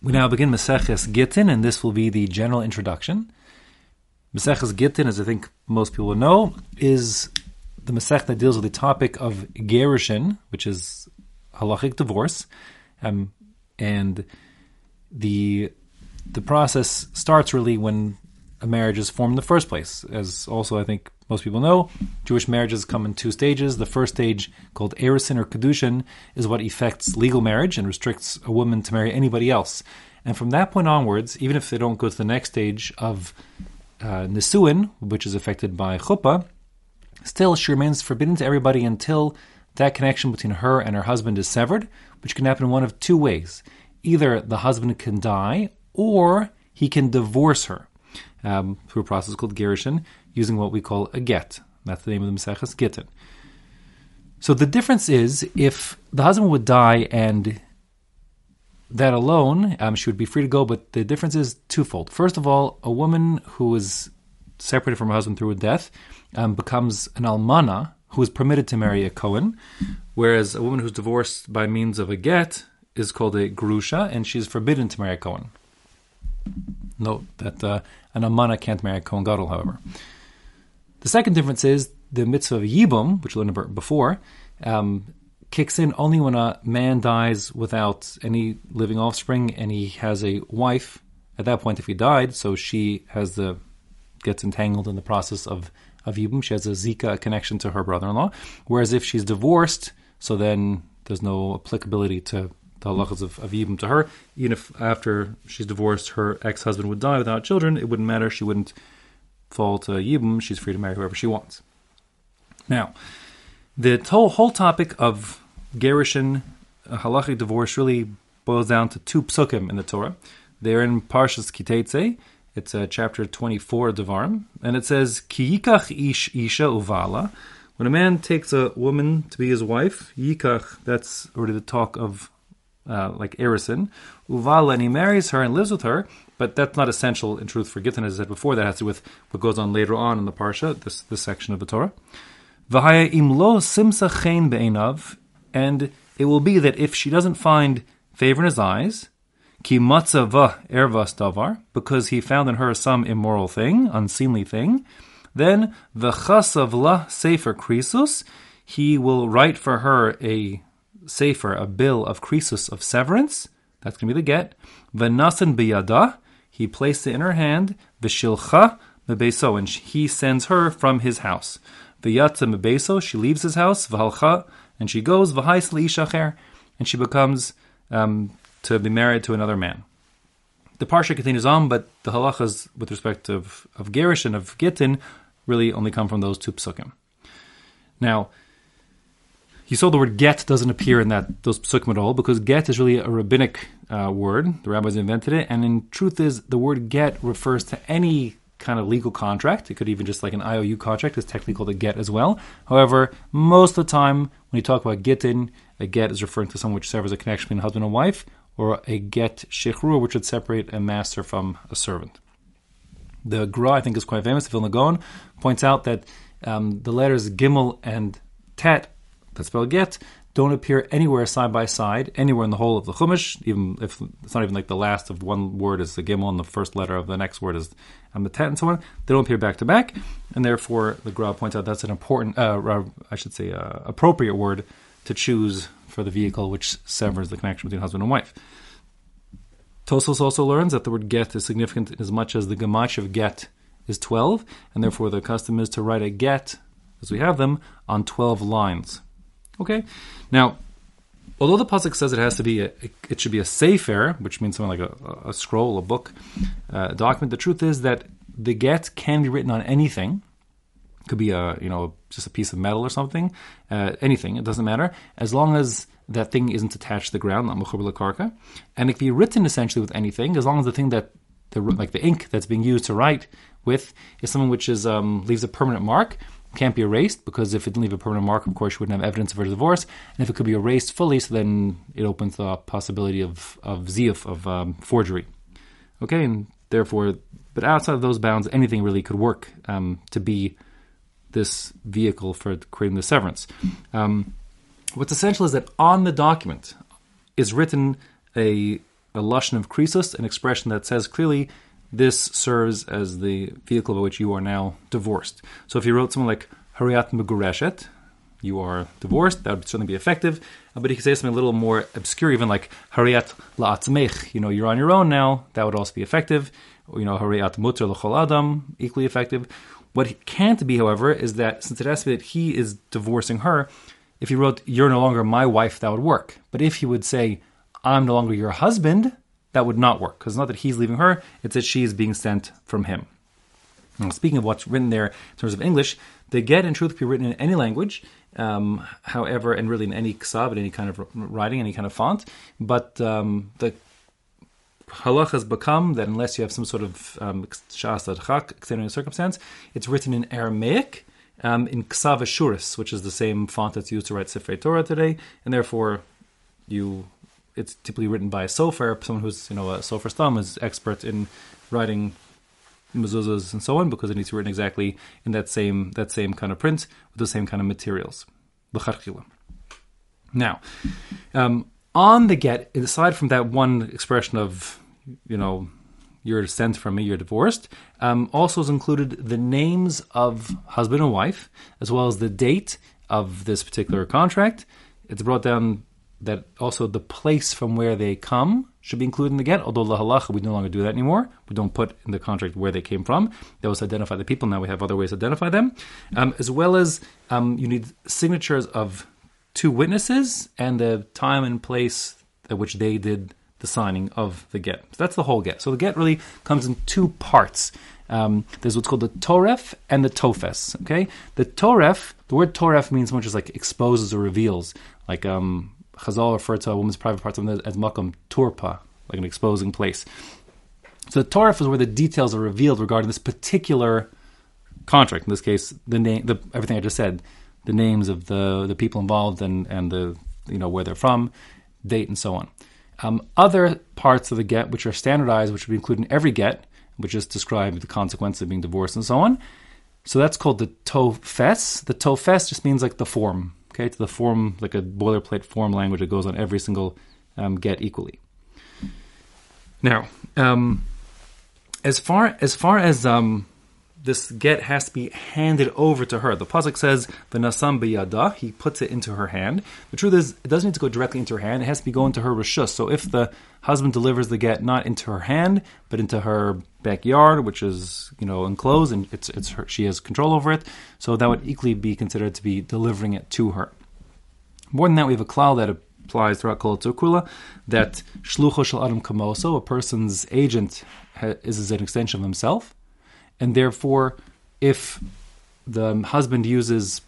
We now begin Maseches Gittin, and this will be the general introduction. Maseches Gittin, as I think most people know, is the Masech that deals with the topic of gerushin, which is halachic divorce, um, and the the process starts really when a marriage is formed in the first place. As also I think most people know, Jewish marriages come in two stages. The first stage, called erisin or kedushin, is what affects legal marriage and restricts a woman to marry anybody else. And from that point onwards, even if they don't go to the next stage of uh, nisuin, which is affected by chuppah, still she remains forbidden to everybody until that connection between her and her husband is severed, which can happen in one of two ways. Either the husband can die, or he can divorce her um, through a process called gerushin, using what we call a get. That's the name of the Maseches Gittin. So the difference is if the husband would die and that alone, um, she would be free to go, but the difference is twofold. First of all, a woman who is separated from her husband through a death um, becomes an almana who is permitted to marry a Cohen, whereas a woman who's divorced by means of a get is called a grusha, and she's forbidden to marry a Cohen. Note that uh, an almana can't marry a Cohen gadol, however. The second difference is the mitzvah of yibum, which we learned about before, um, kicks in only when a man dies without any living offspring and he has a wife. At that point, if he died, so she has the gets entangled in the process of of yibum. She has a zika connection to her brother-in-law. Whereas if she's divorced, so then there's no applicability to the halachas of, yibum to her. Even if after she's divorced, her ex-husband would die without children, it wouldn't matter. She wouldn't fall to yibum. She's free to marry whoever she wants. Now, the whole, whole topic of gerushin, uh, halachic divorce, really boils down to two psukim in the Torah. They're in Parshas Kitetse. It's uh, chapter 24 of Devarim, and it says, Ki yikach ish isha uvala. When a man takes a woman to be his wife, yikach, that's already the talk of uh, like Erison, uvala, and he marries her and lives with her, but that's not essential in truth for Gittin, as I said before. That has to do with what goes on later on in the Parsha, this, this section of the Torah. V'haya imlo simsa chen be'enav, and it will be that if she doesn't find favor in his eyes, ki matzava ervas davar, because he found in her some immoral thing, unseemly thing, then v'chasav la sefer krisus, he will write for her a sefer, a bill of krisus of severance. That's going to be the get. V'nasan biyada, he placed it in her hand. V'shilcha mebeso, and he sends her from his house. V'yatza mebeso, she leaves his house. V'halcha, and she goes v'hais leishacher, and she becomes um, to be married to another man. The parsha continues on, but the halachas with respect of of gerish and of gittin really only come from those two psukim. Now, you saw the word get doesn't appear in that those psukim at all because get is really a rabbinic uh, word. The rabbis invented it, and in truth is the word get refers to any kind of legal contract. It could even just like an IOU contract is technically called a get as well. However, most of the time when you talk about gittin, a get is referring to someone which severs a connection between husband and wife, or a get shichrur, which would separate a master from a servant. The Gra, I think, is quite famous. The Vilna Gaon points out that um, the letters Gimel and Tet, that spell get, don't appear anywhere side by side, anywhere in the whole of the Chumash, even if it's not even like the last of one word is the Gimel and the first letter of the next word is um, the Tet and so on. They don't appear back to back, and therefore the Gra points out that's an important, uh, I should say, uh, appropriate word to choose for the vehicle which severs the connection between husband and wife. Tosos also learns that the word get is significant as much as the gematria of get is 12, and therefore the custom is to write a get, as we have them, on 12 lines. Okay? Now, although the pasuk says it has to be, a, it should be a sefer, which means something like a, a scroll, a book, uh, a document, the truth is that the get can be written on anything, could be a you know just a piece of metal or something, uh, anything. It doesn't matter as long as that thing isn't attached to the ground, not karka. And it can be written essentially with anything, as long as the thing that the like the ink that's being used to write with is something which is um, leaves a permanent mark. Can't be erased because if it didn't leave a permanent mark, of course, you wouldn't have evidence of her divorce. And if it could be erased fully, so then it opens the possibility of of ziyuf, of um, forgery. Okay, and therefore, but outside of those bounds, anything really could work um, to be this vehicle for creating the severance. Um, what's essential is that on the document is written a a lashon of krisos, an expression that says clearly this serves as the vehicle by which you are now divorced. So if you wrote something like Hariat Megureshet, you are divorced, that would certainly be effective. Uh, but you could say something a little more obscure, even like Hariat La'atzmech, you know, you're on your own now, that would also be effective. Or, you know, Hariat Mutter L'chol Adam, equally effective. What can't be, however, is that since it has to be that he is divorcing her, if he wrote, You're no longer my wife, that would work. But if he would say, I'm no longer your husband, that would not work. Because it's not that he's leaving her, it's that she is being sent from him. Now, speaking of what's written there in terms of English, the get in truth can be written in any language, um, however, and really in any ksav, in any kind of writing, any kind of font. But um, the halach has become that unless you have some sort of um, extenuating circumstance, it's written in Aramaic, um, in Ksav Ashuris, which is the same font that's used to write Sifrei Torah today, and therefore you it's typically written by a sofer, someone who's you know a sofer stam is expert in writing mezuzahs and so on because it needs to be written exactly in that same that same kind of print with the same kind of materials. Now, um, on the get, aside from that one expression of you know you're sent from me, you're divorced, um, also is included the names of husband and wife as well as the date of this particular contract. It's brought down that also the place from where they come should be included in the get. Although la halacha, we no longer do that anymore. We don't put in the contract where they came from. That was identify the people. Now we have other ways to identify them, um, as well as um, you need signatures of two witnesses and the time and place at which they did the signing of the get. So that's the whole get. So the get really comes in two parts. Um, there's what's called the toref and the tofes. Okay, the toref. The word toref means much as like exposes or reveals. Like um, Chazal referred to a woman's private parts as makom turpa, like an exposing place. So the toref is where the details are revealed regarding this particular contract. In this case, the name, the, everything I just said, the names of the the people involved and and the you know where they're from, date, and so on. Um, other parts of the get, which are standardized, which would be included in every get, which just describe the consequences of being divorced and so on. So that's called the tofes. The tofes just means like the form, okay, to the form, like a boilerplate form language that goes on every single um, get equally. Now, um, as far as far as um, this get has to be handed over to her. The pasuk says "V'nasam biyada." He puts it into her hand. The truth is, it doesn't need to go directly into her hand. It has to be going to her rishus. So if the husband delivers the get not into her hand, but into her backyard, which is you know enclosed and it's it's her, she has control over it, so that would equally be considered to be delivering it to her. More than that, we have a klal that applies throughout Kol Kula that shlucho shel adam kamoso, a person's agent is an extension of himself and therefore, if the husband uses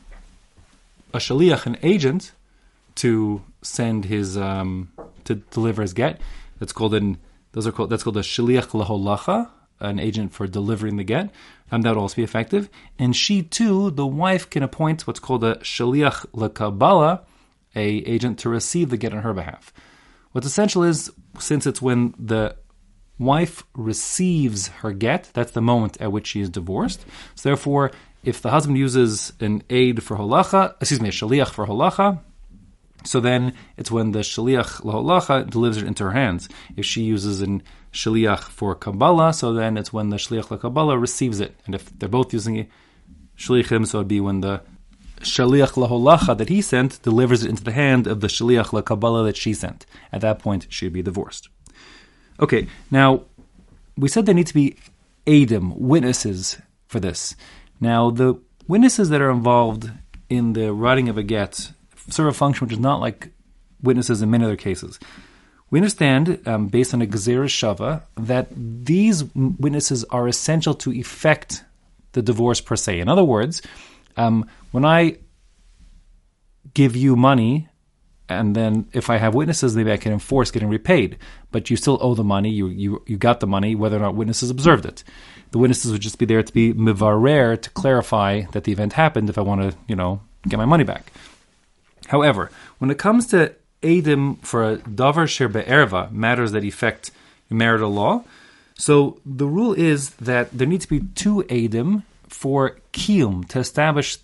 a shaliach, an agent, to send his um, to deliver his get, that's called an those are called that's called a shaliach laholacha, an agent for delivering the get. Um, that would also be effective. And she too, the wife, can appoint what's called a shaliach lakabala, a agent to receive the get on her behalf. What's essential is since it's when the wife receives her get, that's the moment at which she is divorced. So therefore, if the husband uses an aid for holacha, excuse me, a shaliach for holacha, so then it's when the shaliach laholacha delivers it into her hands. If she uses an shaliach for kabbalah, so then it's when the shaliach kabbalah receives it. And if they're both using shaliachim, so it'd be when the shaliach laholacha that he sent delivers it into the hand of the shaliach kabbalah that she sent. At that point, she'd be divorced. Okay, now we said there need to be Adim, witnesses for this. Now, the witnesses that are involved in the writing of a get serve a function which is not like witnesses in many other cases. We understand, um, based on a Gezerah Shava, that these witnesses are essential to effect the divorce per se. In other words, um, when I give you money and then if I have witnesses, maybe I can enforce getting repaid. But you still owe the money. You you you got the money, whether or not witnesses observed it. The witnesses would just be there to be mivarer to clarify that the event happened. If I want to, you know, get my money back. However, when it comes to edim for a davar sher be'erva, matters that affect marital law, so the rule is that there needs to be two edim for kiyum to establish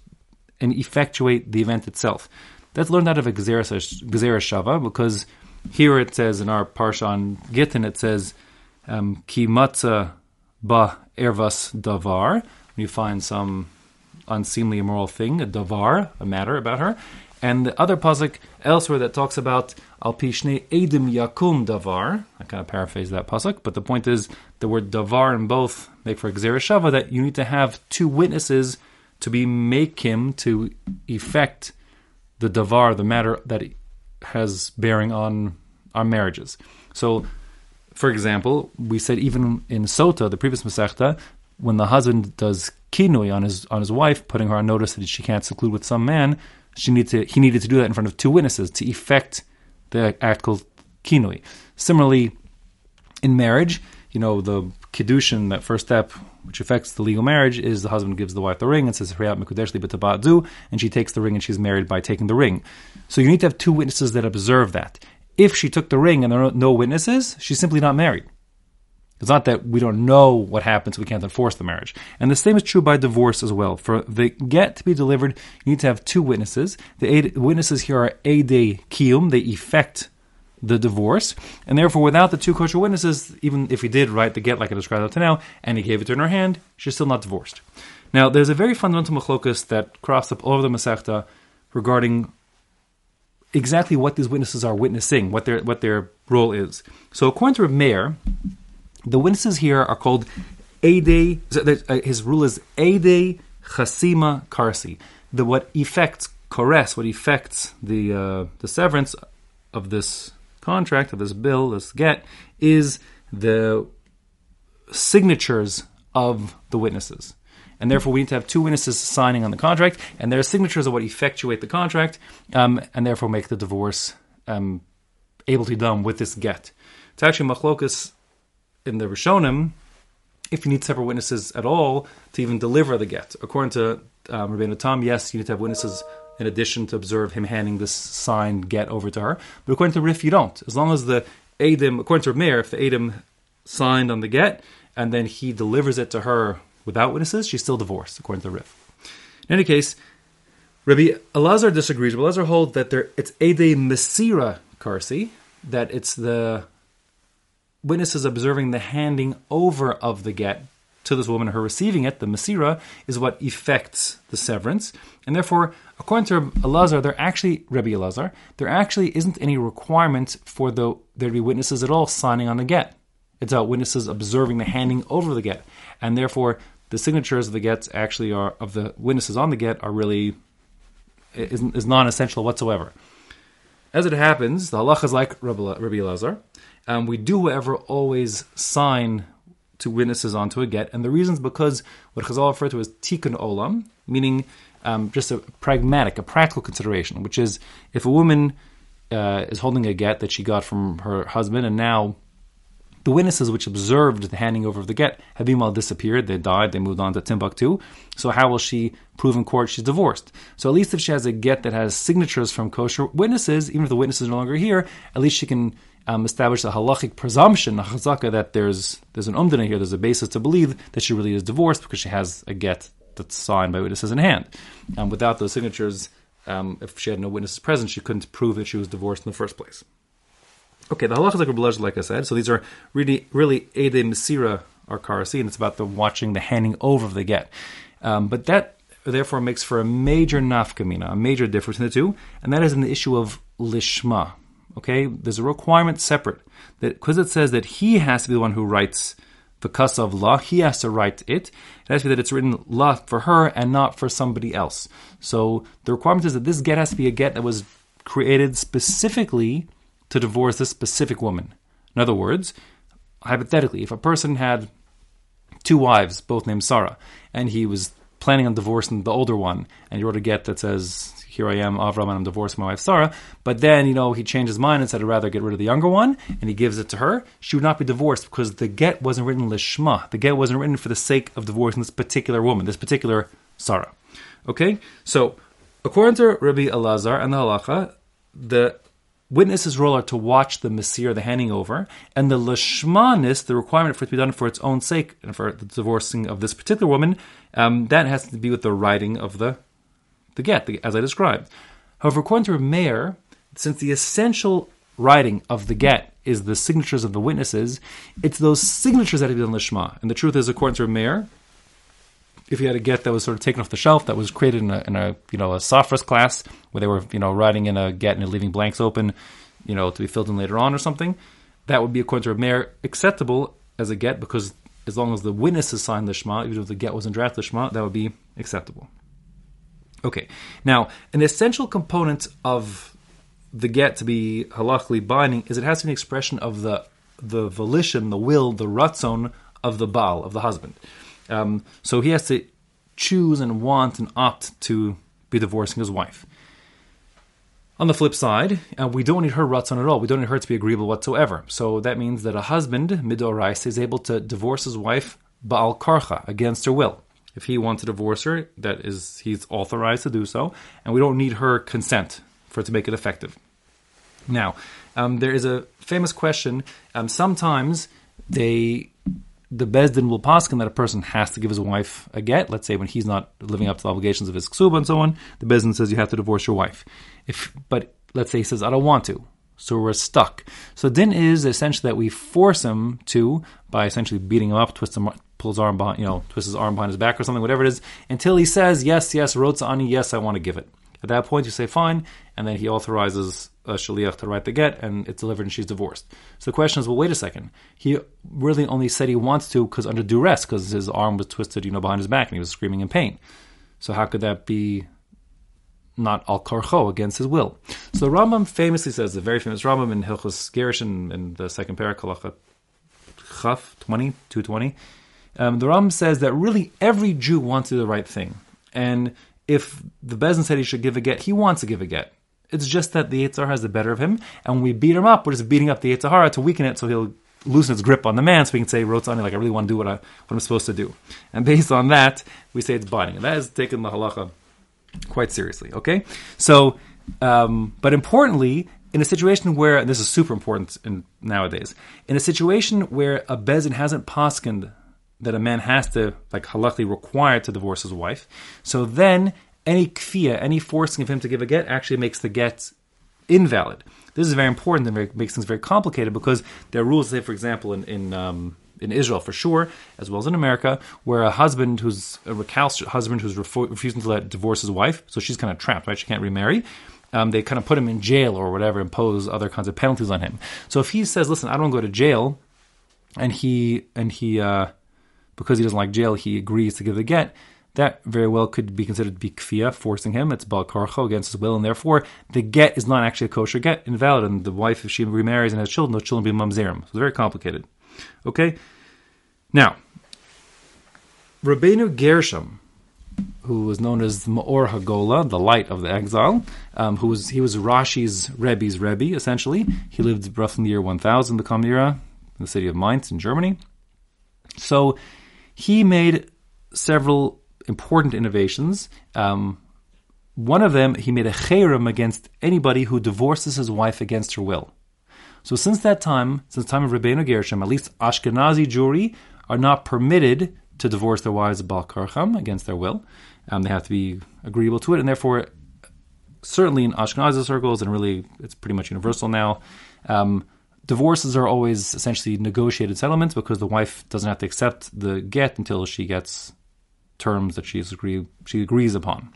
and effectuate the event itself. That's learned out of Gezerah Shava because here it says in our parsha on Gittin, it says um, ki matzah ba ervas davar. When you find some unseemly, immoral thing, a davar, a matter about her, and the other pasuk elsewhere that talks about al pishne edim yakum davar. I kind of paraphrase that pasuk, but the point is the word davar in both make for shava that you need to have two witnesses to be make him to effect the davar, the matter that has bearing on our marriages. So, for example, we said even in Sota, the previous Masechta, when the husband does kinui on his on his wife, putting her on notice that she can't seclude with some man, she need to he needed to do that in front of two witnesses to effect the act called kinui. Similarly, in marriage, you know the kiddushin, that first step which affects the legal marriage, is the husband gives the wife the ring and says and she takes the ring and she's married by taking the ring. So you need to have two witnesses that observe that. If she took the ring and there are no witnesses, she's simply not married. It's not that we don't know what happens, we can't enforce the marriage. And the same is true by divorce as well. For the get to be delivered, you need to have two witnesses. The witnesses here are Ede Kiyum, they effect the divorce, and therefore, without the two kosher witnesses, even if he did write the get like I described up to now, and he gave it to her hand, she's still not divorced. Now, there's a very fundamental machlokus that crops up all over the Masechta regarding exactly what these witnesses are witnessing, what their what their role is. So, according to Meir, the witnesses here are called Ede. Uh, his rule is Ede Chasima Karsi. The what effects Kores, what effects the uh, the severance of this contract of this bill, this get, is the signatures of the witnesses. And therefore, we need to have two witnesses signing on the contract, and their signatures are what effectuate the contract, um, and therefore make the divorce um, able to be done with this get. It's actually machlokas in the Rishonim if you need separate witnesses at all to even deliver the get. According to um, Rabbeinu Tam, yes, you need to have witnesses in addition to observe him handing this signed get over to her. But according to Rif, you don't. As long as the Adam, according to Meir, if the Adam signed on the get and then he delivers it to her without witnesses, she's still divorced, according to Rif. In any case, Rabbi Elazar disagrees. Rabbi Elazar holds that there, it's Ede Mesira Karsi, that it's the witnesses observing the handing over of the get to this woman, her receiving it, the Masira, is what effects the severance. And therefore, according to Elazar, there actually, Rabbi Elazar, there actually isn't any requirement for the, there to be witnesses at all signing on the get. It's about witnesses observing the handing over the get. And therefore, the signatures of the gets actually are, of the witnesses on the get, are really, is, is non essential whatsoever. As it happens, the halacha is like Rabbi, Elazar. Um, we do, however, always sign to witnesses onto a get, and the reason is because what Chazal referred to as tikkun olam, meaning um, just a pragmatic, a practical consideration, which is if a woman uh, is holding a get that she got from her husband, and now the witnesses which observed the handing over of the get have meanwhile disappeared, they died, they moved on to Timbuktu. So how will she prove in court she's divorced? So at least if she has a get that has signatures from kosher witnesses, even if the witnesses are no longer here, at least she can um, establish a halachic presumption, a chazaka, that there's there's an umdana here, there's a basis to believe that she really is divorced because she has a get that's signed by witnesses in hand. Um, without those signatures, um, if she had no witnesses present, she couldn't prove that she was divorced in the first place. Okay, the halacha like like I said, so these are really really ede mesira or karasi, and it's about the watching the handing over of the get. Um, but that therefore makes for a major nafkamina, a major difference in the two, and that is in the issue of lishma. Okay, there's a requirement separate that because it says that he has to be the one who writes the kasa of law, he has to write it. It has to be that it's written law for her and not for somebody else. So the requirement is that this get has to be a get that was created specifically to divorce this specific woman. In other words, hypothetically, if a person had two wives, both named Sarah, and he was planning on divorcing the older one, and he wrote a get that says here I am, Avram, and I'm divorcing my wife Sarah. But then, you know, he changed his mind and said, I'd rather get rid of the younger one, and he gives it to her. She would not be divorced because the get wasn't written lishma. The get wasn't written for the sake of divorcing this particular woman, this particular Sarah. Okay? So, according to Rabbi Elazar and the halacha, the witness's role are to watch the Messiah, the handing over, and the lishmanis, the requirement for it to be done for its own sake, and for the divorcing of this particular woman, um, that has to be with the writing of the the get, as I described. However, according to Meir, since the essential writing of the get is the signatures of the witnesses, it's those signatures that have been lishma. And the truth is, according to Meir, if you had a get that was sort of taken off the shelf, that was created in a, in a you know a sophros class where they were you know writing in a get and leaving blanks open, you know to be filled in later on or something, that would be according to Meir acceptable as a get because as long as the witnesses signed the shema, even if the get wasn't drafted the shema, that would be acceptable. Okay, now an essential component of the get to be halachically binding is it has to be an expression of the the volition, the will, the ratzon of the baal of the husband. Um, so he has to choose and want and opt to be divorcing his wife. On the flip side, uh, we don't need her ratzon at all. We don't need her to be agreeable whatsoever. So that means that a husband, midorais, is able to divorce his wife baal karcha, against her will. If he wants to divorce her, that is, he's authorized to do so, and we don't need her consent for it to make it effective. Now, um, there is a famous question. Um, sometimes they the Beis Din will paskin that a person has to give his wife a get. Let's say when he's not living up to the obligations of his ksuba and so on, the Beis Din says you have to divorce your wife. If, but let's say he says I don't want to, so we're stuck. So din is essentially that we force him to by essentially beating him up, twist him, pull his arm behind, you know, twists his arm behind his back or something, whatever it is, until he says yes, yes, rotza ani, yes, I want to give it. At that point, you say fine, and then he authorizes a shaliach to write the get, and it's delivered, and she's divorced. So the question is, well, wait a second. He really only said he wants to because under duress, because his arm was twisted, you know, behind his back, and he was screaming in pain. So how could that be not al karcho against his will? So the Rambam famously says, the very famous Rambam in Hilchos Gerushin in the second parak, Chaf 20, 220, um, the Ram says that really every Jew wants to do the right thing. And if the Bezin said he should give a get, he wants to give a get. It's just that the Yitzhar has the better of him, and when we beat him up, we're just beating up the Yetzer Hara to weaken it so he'll loosen its grip on the man so we can say, Rotzani, like I really want to do what, I, what I'm supposed to do. And based on that, we say it's binding. And that is taken the halacha quite seriously, okay? So, um, but importantly, in a situation where, this is super important in, nowadays, in a situation where a bezin hasn't poskened that a man has to, like halachically required to divorce his wife, so then any kfia, any forcing of him to give a get, actually makes the get invalid. This is very important and makes things very complicated because there are rules, say, for example, in, in um, in Israel for sure, as well as in America, where a husband who's a recalcitrant husband who's refo- refusing to let divorce his wife, so she's kind of trapped, right? She can't remarry. Um, they kind of put him in jail or whatever, impose other kinds of penalties on him. So if he says, "Listen, I don't go to jail," and he and he uh, because he doesn't like jail, he agrees to give the get. That very well could be considered to be kfia, forcing him. It's bal karcho against his will, and therefore the get is not actually a kosher get, invalid. And the wife, if she remarries and has children, those children be mamzerim. So it's very complicated. Okay, now Rabbeinu Gershom, who was known as Maor Hagola, the light of the exile, um, who was he was Rashi's Rebbe's Rebbe essentially. He lived roughly in the year 1000, the common era, in the city of Mainz in Germany. So he made several important innovations. Um, one of them, he made a cherem against anybody who divorces his wife against her will. So since that time, since the time of Rabbeinu Gershom, at least Ashkenazi Jewry are not permitted to divorce their wives Bal Karcham against their will. Um, they have to be agreeable to it, and therefore, certainly in Ashkenazi circles, and really it's pretty much universal now, um, divorces are always essentially negotiated settlements because the wife doesn't have to accept the get until she gets terms that she's agree, she agrees upon.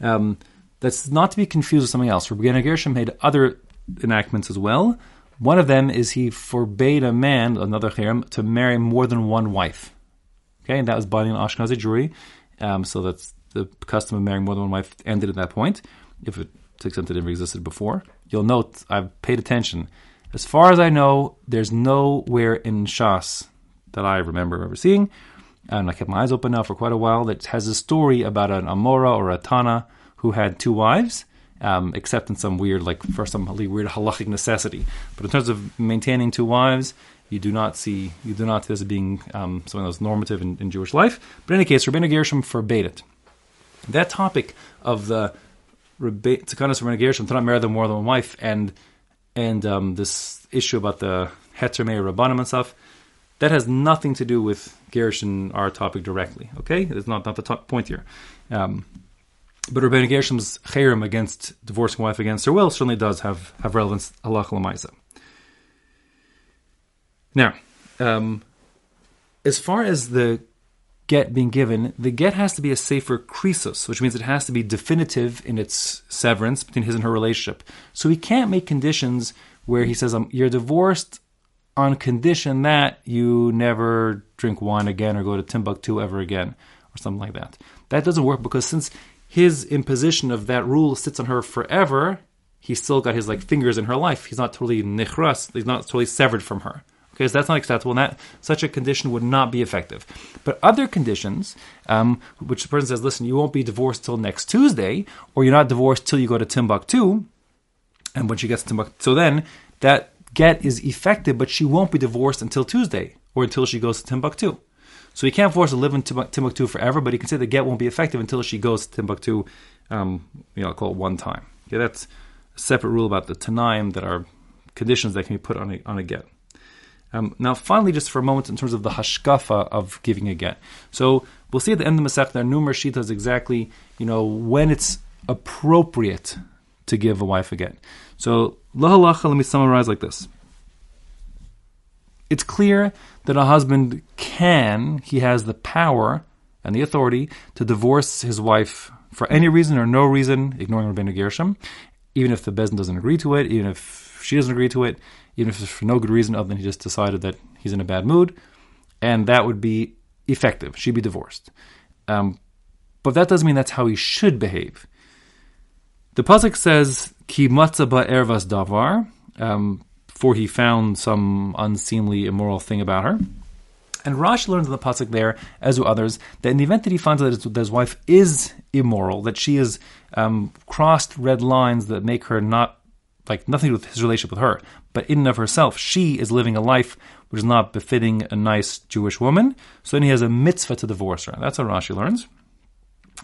Um, that's not to be confused with something else. Rabbi Gershom made other enactments as well. One of them is he forbade a man, another cherem, to marry more than one wife. Okay, and that was binding on Ashkenazi Jewry. Um, so that's the custom of marrying more than one wife ended at that point, if it to extent it never existed before. You'll note I've paid attention. As far as I know, there's nowhere in Shas that I remember ever seeing and I kept my eyes open now for quite a while, that has a story about an Amora or a Tana who had two wives, um, except in some weird, like for some really weird halachic necessity. But in terms of maintaining two wives, you do not see you do not see this as being um, something that's normative in, in, Jewish life. But in any case, Rabbeinu Gershom forbade it. That topic of the Gershom to not marry them more than one wife, and and um, this issue about the Heter Me'ah Rabbanim and stuff, that has nothing to do with Gershon, our topic directly. Okay, it's not not the top point here. Um, but Rabbeinu Gershom's chayrim against divorcing wife against her will certainly does have, have relevance halacha l'maisa. Now, um, as far as the get being given, the get has to be a sefer krisos, which means it has to be definitive in its severance between his and her relationship. So he can't make conditions where he says, um, "You're divorced on condition that you never drink wine again or go to Timbuktu ever again," or something like that. That doesn't work because since his imposition of that rule sits on her forever, he's still got his like fingers in her life. He's not totally nichras. He's not totally severed from her. So that's not acceptable. And that such a condition would not be effective. But other conditions, um, which the person says, listen, you won't be divorced till next Tuesday, or you're not divorced till you go to Timbuktu, and when she gets to Timbuktu, so then that get is effective, but she won't be divorced until Tuesday or until she goes to Timbuktu. So he can't force her to live in Timbuktu forever, but he can say the get won't be effective until she goes to Timbuktu, um, you know, I'll call it one time. Okay, that's a separate rule about the Tanaim that are conditions that can be put on a, on a get. Um, now, finally, just for a moment, in terms of the hashkafa of giving a get. So we'll see at the end of the Masech, there are numerous shitas exactly, you know, when it's appropriate to give a wife a get. So, lahalacha, let me summarize like this. It's clear that a husband can, he has the power and the authority to divorce his wife for any reason or no reason, ignoring Rabbeinu Gershom, even if the Bezin doesn't agree to it, even if she doesn't agree to it, even if it's for no good reason other than he just decided that he's in a bad mood, and that would be effective. She'd be divorced. Um, but that doesn't mean that's how he should behave. The pasuk says, "Ki matza ba ervas davar," um, for he found some unseemly, immoral thing about her. And Rashi learns in the pasuk there, as do others, that in the event that he finds that his, that his wife is immoral, that she has um, crossed red lines that make her not like nothing to do with his relationship with her, but in and of herself, she is living a life which is not befitting a nice Jewish woman. So then he has a mitzvah to divorce her. That's how Rashi learns.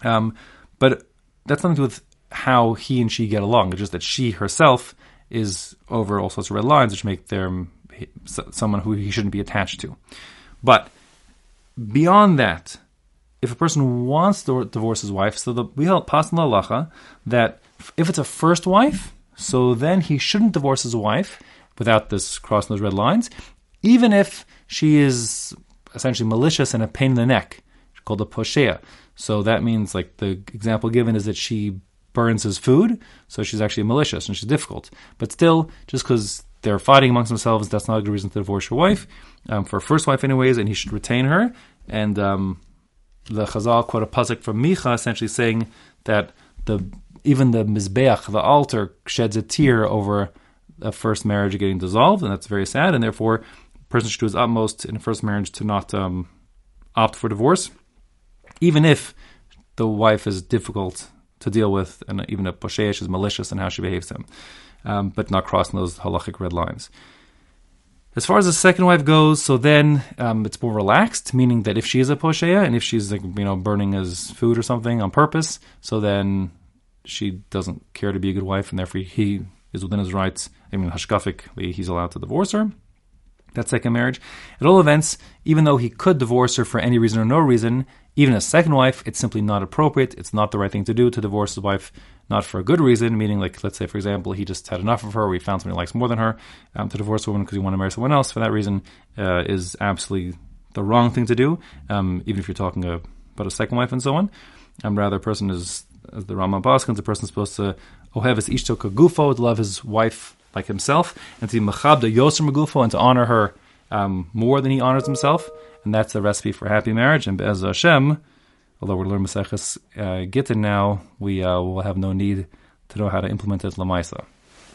Um, but that's nothing to do with how he and she get along. It's just that she herself is over all sorts of red lines, which make them someone who he shouldn't be attached to. But beyond that, if a person wants to divorce his wife, so the, we help pass halacha that if it's a first wife, so then he shouldn't divorce his wife without this crossing those red lines, even if she is essentially malicious and a pain in the neck, called a poshea. So that means, like the example given is that she burns his food, so she's actually malicious and she's difficult. But still, just because they're fighting amongst themselves, that's not a good reason to divorce your wife. Um, for a first wife, anyways, and he should retain her. And um, the Chazal quote a pasuk from Micha, essentially saying that the even the mizbeach, the altar, sheds a tear over a first marriage getting dissolved, and that's very sad. And therefore, a person should do his utmost in a first marriage to not um, opt for divorce, even if the wife is difficult to deal with, and even if poshesh is malicious in how she behaves to him, um, but not crossing those halachic red lines. As far as the second wife goes, so then um, it's more relaxed, meaning that if she is a poshea and if she's like you know burning his food or something on purpose, so then she doesn't care to be a good wife, and therefore he is within his rights. I mean, hashkafically, he's allowed to divorce her. That second marriage. At all events, even though he could divorce her for any reason or no reason, even a second wife, it's simply not appropriate. It's not the right thing to do to divorce his wife, not for a good reason, meaning, like, let's say, for example, he just had enough of her, or he found somebody he likes more than her. Um, to divorce a woman because he want to marry someone else for that reason uh, is absolutely the wrong thing to do, um, even if you're talking about a second wife and so on. Um, rather, a person is as the Rama paskens, a person is supposed to ohev his ishto kagufo, to love his wife like himself, and to be machabda yoser magufo, and to honor her um, more than he honors himself. And that's the recipe for happy marriage. And Be'ez Hashem, although we're learning Maseches uh, Gittin now, we uh, will have no need to know how to implement it lamaisa.